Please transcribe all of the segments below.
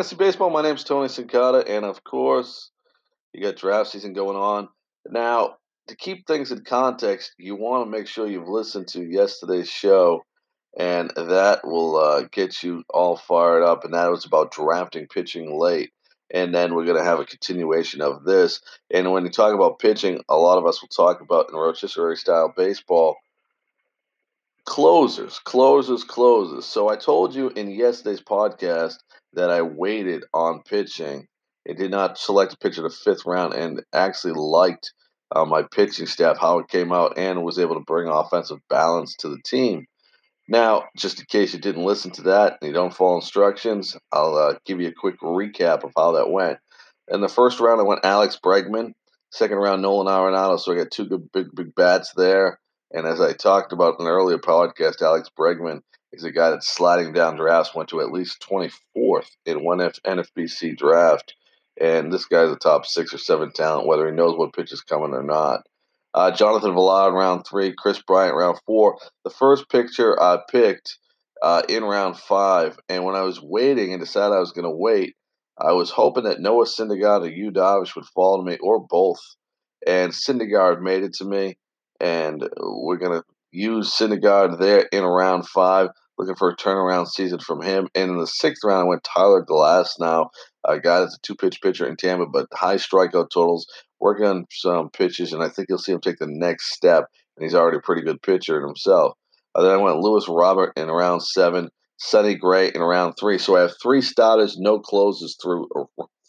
fantasy baseball. My name's Tony Cincotta, and of course, you got draft season going on. Now, to keep things in context, you want to make sure you've listened to yesterday's show, and that will uh, get you all fired up. And that was about drafting pitching late. And then we're going to have a continuation of this. And when you talk about pitching, a lot of us will talk about in rotisserie style baseball closers, closers, closers. So I told you in yesterday's podcast that I waited on pitching. I did not select a pitcher the fifth round and actually liked uh, my pitching staff, how it came out, and was able to bring offensive balance to the team. Now, just in case you didn't listen to that and you don't follow instructions, I'll uh, give you a quick recap of how that went. In the first round, I went Alex Bregman. Second round, Nolan Arenado. So I got two good big big bats there. And as I talked about in an earlier podcast, Alex Bregman is a guy that's sliding down drafts, went to at least 24th in one NFBC draft. And this guy's a top six or seven talent, whether he knows what pitch is coming or not. Uh, Jonathan Villar round three, Kris Bryant round four. The first picture I picked uh, in round five, and when I was waiting and decided I was going to wait, I was hoping that Noah Syndergaard or Yu Darvish would fall to me, or both. And Syndergaard made it to me, and we're going to use Syndergaard there in round five. Looking for a turnaround season from him. And in the sixth round, I went Tyler Glasnow. a guy that's a two pitch pitcher in Tampa, but high strikeout totals, working on some pitches, and I think you'll see him take the next step. And he's already a pretty good pitcher in himself. Uh, then I went Luis Robert in round seven, Sonny Gray in round three. So I have three starters, no closes through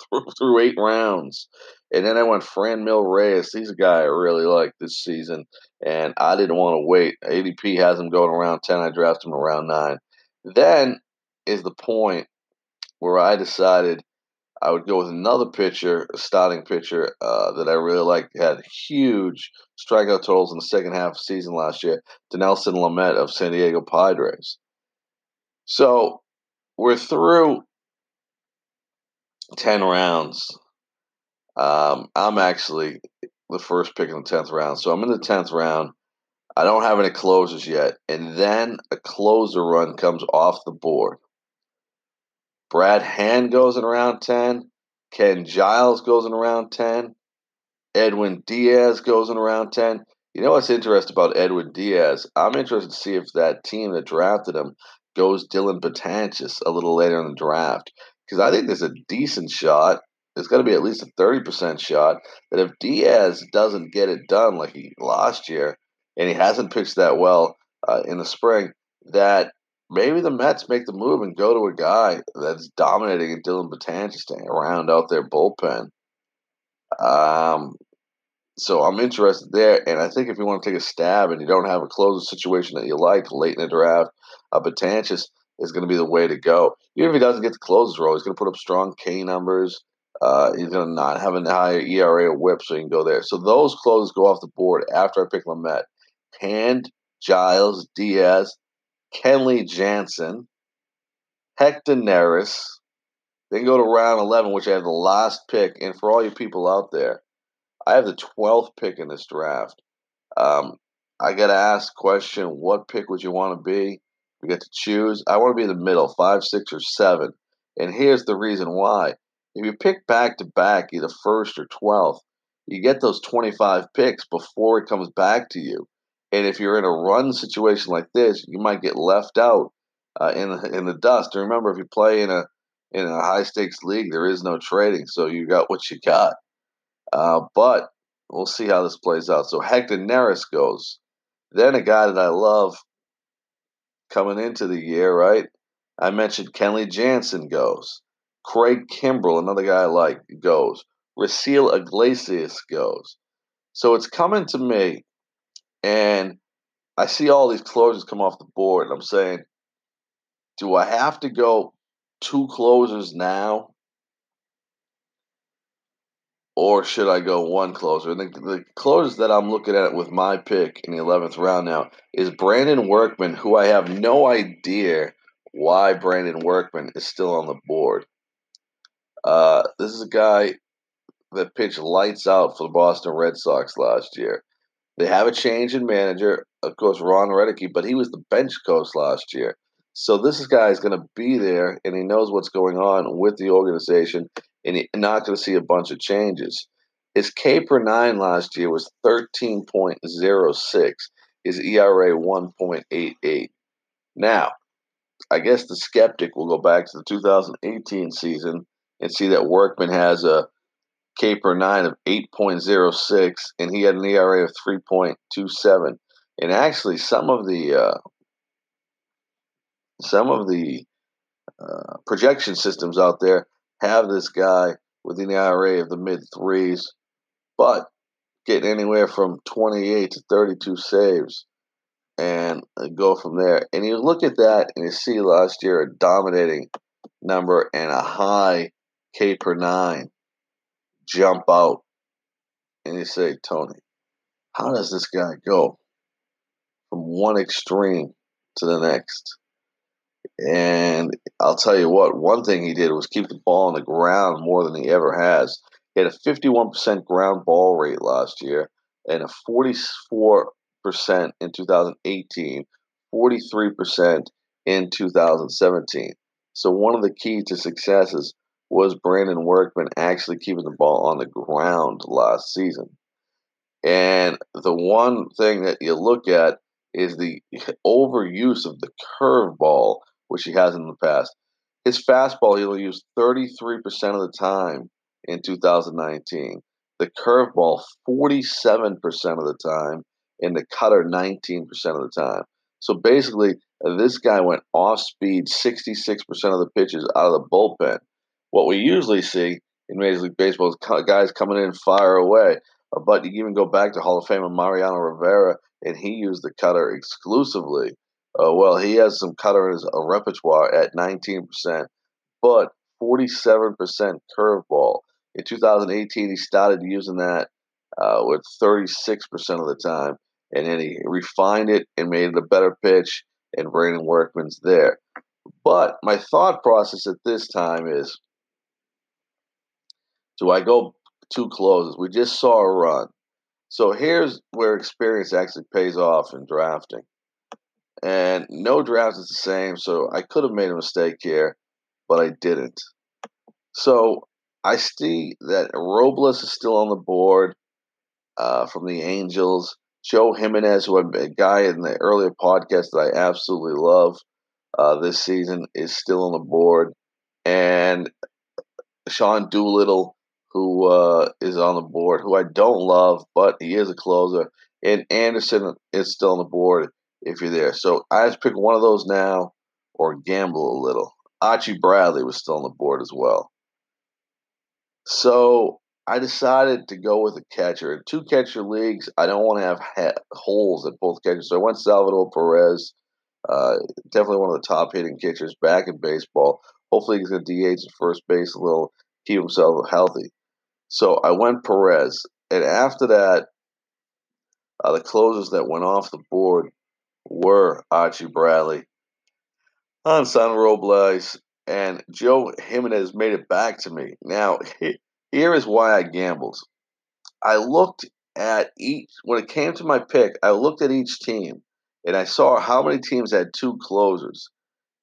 through, through eight rounds. And then I went Franmil Reyes. He's a guy I really like this season, and I didn't want to wait. ADP has him going around 10. I drafted him around 9. Then is the point where I decided I would go with another pitcher, a starting pitcher uh, that I really liked, had huge strikeout totals in the second half of the season last year, Dinelson Lamet of San Diego Padres. So we're through 10 rounds. Um, I'm actually the first pick in the 10th round. So I'm in the 10th round. I don't have any closers yet. And then a closer run comes off the board. Brad Hand goes in round 10. Ken Giles goes in round 10. Edwin Diaz goes in round 10. You know what's interesting about Edwin Diaz? I'm interested to see if that team that drafted him goes Dellin Betances a little later in the draft. Because I think there's a decent shot. There's got to be at least a 30% shot that if Diaz doesn't get it done like he last year, and he hasn't pitched that well uh, in the spring, that maybe the Mets make the move and go to a guy that's dominating and Dellin Betances to round out their bullpen. Um, so I'm interested there, and I think if you want to take a stab and you don't have a closer situation that you like late in the draft, uh, Betances is going to be the way to go. Even if he doesn't get the closers role, he's going to put up strong K numbers. Uh, he's going to not have a higher ERA or WHIP, so he can go there. So those closers go off the board after I pick Lamet. Hand, Giles, Diaz, Kenley Jansen, Hector Neris. Then go to round 11, which I have the last pick. And for all you people out there, I have the 12th pick in this draft. Um, I got to ask question what pick would you want to be? We get to choose. I want to be in the middle, five, six, or seven. And here's the reason why. If you pick back to back, either first or 12th, you get those 25 picks before it comes back to you. And if you're in a run situation like this, you might get left out uh, in the, in the dust. And remember, if you play in a in a high stakes league, there is no trading, so you got what you got. Uh, but we'll see how this plays out. So Hector Neris goes. Then a guy that I love coming into the year, right? I mentioned Kenley Jansen goes. Craig Kimbrel, another guy I like, goes. Raisel Iglesias goes. So it's coming to me, and I see all these closers come off the board, and I'm saying, do I have to go two closers now? Or should I go one closer? And the, the closers that I'm looking at with my pick in the 11th round now is Brandon Workman, who I have no idea why Brandon Workman is still on the board. Uh, this is a guy that pitched lights out for the Boston Red Sox last year. They have a change in manager, of course, Ron Roenicke, but he was the bench coach last year. So this guy is going to be there, and he knows what's going on with the organization, and he's not going to see a bunch of changes. His K per nine last year was 13.06. His ERA 1.88. Now, I guess the skeptic will go back to the 2018 season and see that Workman has a K per nine of 8.06, and he had an ERA of 3.27. And actually, some of the uh, some of the uh, projection systems out there have this guy with an ERA of the mid threes, but getting anywhere from 28 to 32 saves and uh, go from there. And you look at that and you see last year a dominating number and a high K per nine jump out. And you say, Tony, how does this guy go from one extreme to the next? And I'll tell you what, one thing he did was keep the ball on the ground more than he ever has. He had a 51% ground ball rate last year and a 44% in 2018, 43% in 2017. So one of the keys to successes was Brandon Workman actually keeping the ball on the ground last season. And the one thing that you look at is the overuse of the curveball which he has in the past. His fastball he'll use 33% of the time in 2019. The curveball 47% of the time, and the cutter 19% of the time. So basically, this guy went off speed 66% of the pitches out of the bullpen. What we usually see in Major League Baseball is guys coming in fire away. But you even go back to Hall of Famer Mariano Rivera, and he used the cutter exclusively uh, well, he has some cutter in his uh, repertoire at 19%, but 47% curveball. In 2018, he started using that uh, with 36% of the time, and then he refined it and made it a better pitch, and Brandon Workman's there. But my thought process at this time is do I go two closes? We just saw a run. So here's where experience actually pays off in drafting. And no draft is the same, so I could have made a mistake here, but I didn't. So I see that Robles is still on the board uh, from the Angels. Joe Jimenez, who I'm a guy in the earlier podcast that I absolutely love uh, this season, is still on the board. And Sean Doolittle, who uh, is on the board, who I don't love, but he is a closer. And Anderson is still on the board if you're there. So I just pick one of those now or gamble a little. Archie Bradley was still on the board as well. So I decided to go with a catcher. In two catcher leagues, I don't want to have ha- holes at both catchers. So I went Salvador Perez, uh, definitely one of the top hitting catchers back in baseball. Hopefully he's going to DH at first base a little, keep himself healthy. So I went Perez. And after that, uh, the closers that went off the board were Archie Bradley, Hansel Robles, and Joe Jimenez made it back to me. Now, here is why I gambled. I looked at each, when it came to my pick, I looked at each team and I saw how many teams had two closers.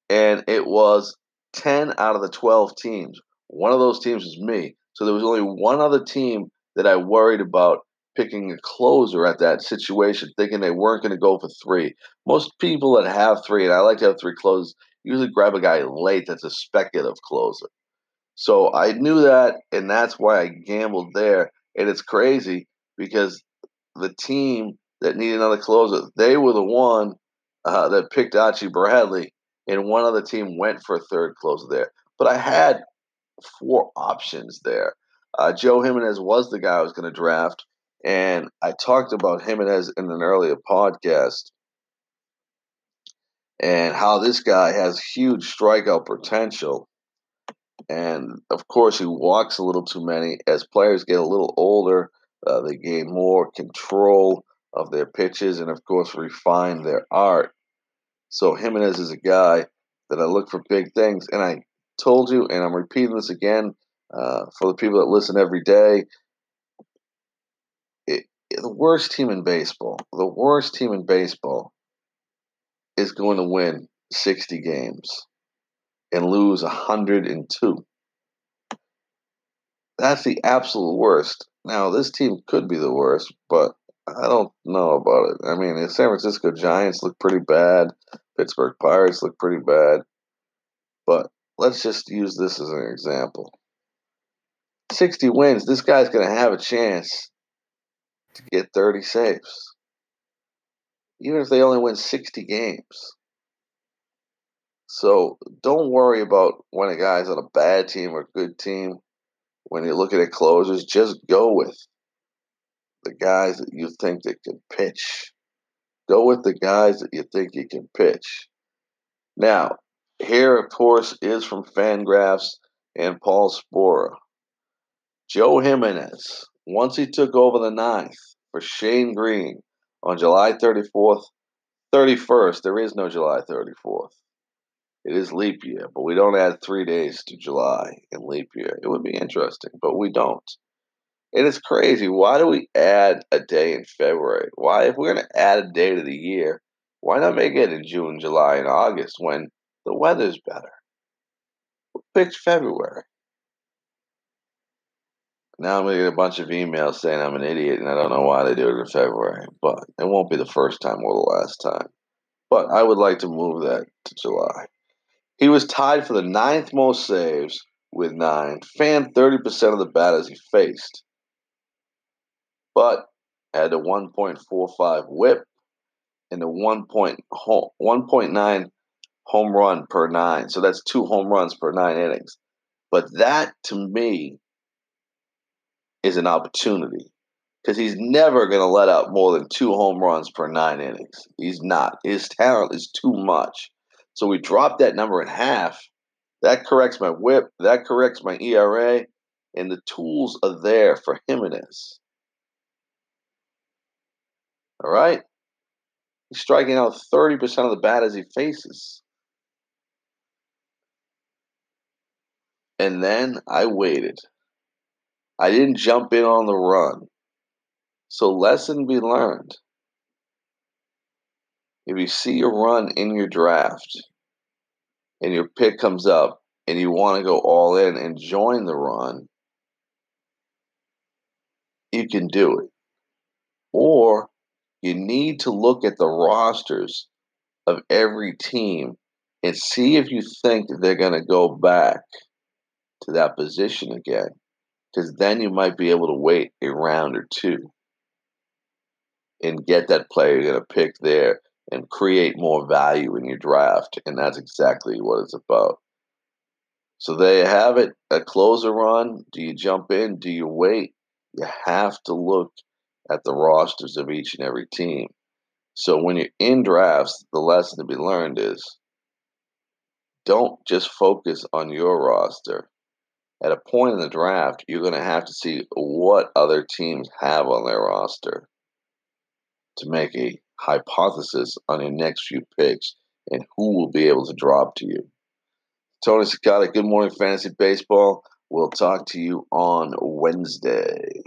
And it was 10 out of the 12 teams. One of those teams was me. So there was only one other team that I worried about picking a closer at that situation, thinking they weren't going to go for three. Most people that have three, and I like to have three closers, usually grab a guy late that's a speculative closer. So I knew that, and that's why I gambled there. And it's crazy because the team that needed another closer, they were the one uh, that picked Archie Bradley, and one other team went for a third closer there. But I had four options there. Uh, Joe Jimenez was the guy I was going to draft. And I talked about Jimenez in an earlier podcast and how this guy has huge strikeout potential. And of course, he walks a little too many. As players get a little older, uh, they gain more control of their pitches and, of course, refine their art. So, Jimenez is a guy that I look for big things. And I told you, and I'm repeating this again uh, for the people that listen every day the worst team in baseball, the worst team in baseball is going to win 60 games and lose 102. That's the absolute worst. Now, this team could be the worst, but I don't know about it. I mean, the San Francisco Giants look pretty bad. Pittsburgh Pirates look pretty bad. But let's just use this as an example. 60 wins, this guy's going to have a chance to get 30 saves. Even if they only win 60 games. So don't worry about when a guy's on a bad team or good team. When you're looking at closers, just go with the guys that you think that can pitch. Go with the guys that you think you can pitch. Now, here, of course, is from Fangraphs and Paul Sporer. Joe Jimenez, once he took over the ninth for Shane Greene on July 34th, 31st, there is no July 34th. It is leap year, but we don't add three days to July in leap year. It would be interesting, but we don't. It's crazy. Why do we add a day in February? Why, if we're going to add a day to the year, why not make it in June, July, and August when the weather's better? Who picked February? Now I'm gonna get a bunch of emails saying I'm an idiot and I don't know why they do it in February, but it won't be the first time or the last time. But I would like to move that to July. He was tied for the ninth most saves with nine, fanned 30% of the batters he faced, but had a 1.45 whip and a 1.9 home run per nine. So that's two home runs per nine innings. But that to me is an opportunity because he's never going to let up more than two home runs per nine innings. He's not. His talent is too much. So we drop that number in half. That corrects my whip. That corrects my ERA. And the tools are there for Jimenez. All right? He's striking out 30% of the batters he faces. And then I waited. I didn't jump in on the run. So, lesson be learned. If you see a run in your draft and your pick comes up and you want to go all in and join the run, you can do it. Or you need to look at the rosters of every team and see if you think they're going to go back to that position again because then you might be able to wait a round or two and get that player you're going to pick there and create more value in your draft. And that's exactly what it's about. So there you have it. A closer run. Do you jump in? Do you wait? You have to look at the rosters of each and every team. So when you're in drafts, the lesson to be learned is don't just focus on your roster at a point in the draft, you're going to have to see what other teams have on their roster to make a hypothesis on your next few picks and who will be able to drop to you. Tony Cincotta, good morning, Fantasy Baseball. We'll talk to you on Wednesday.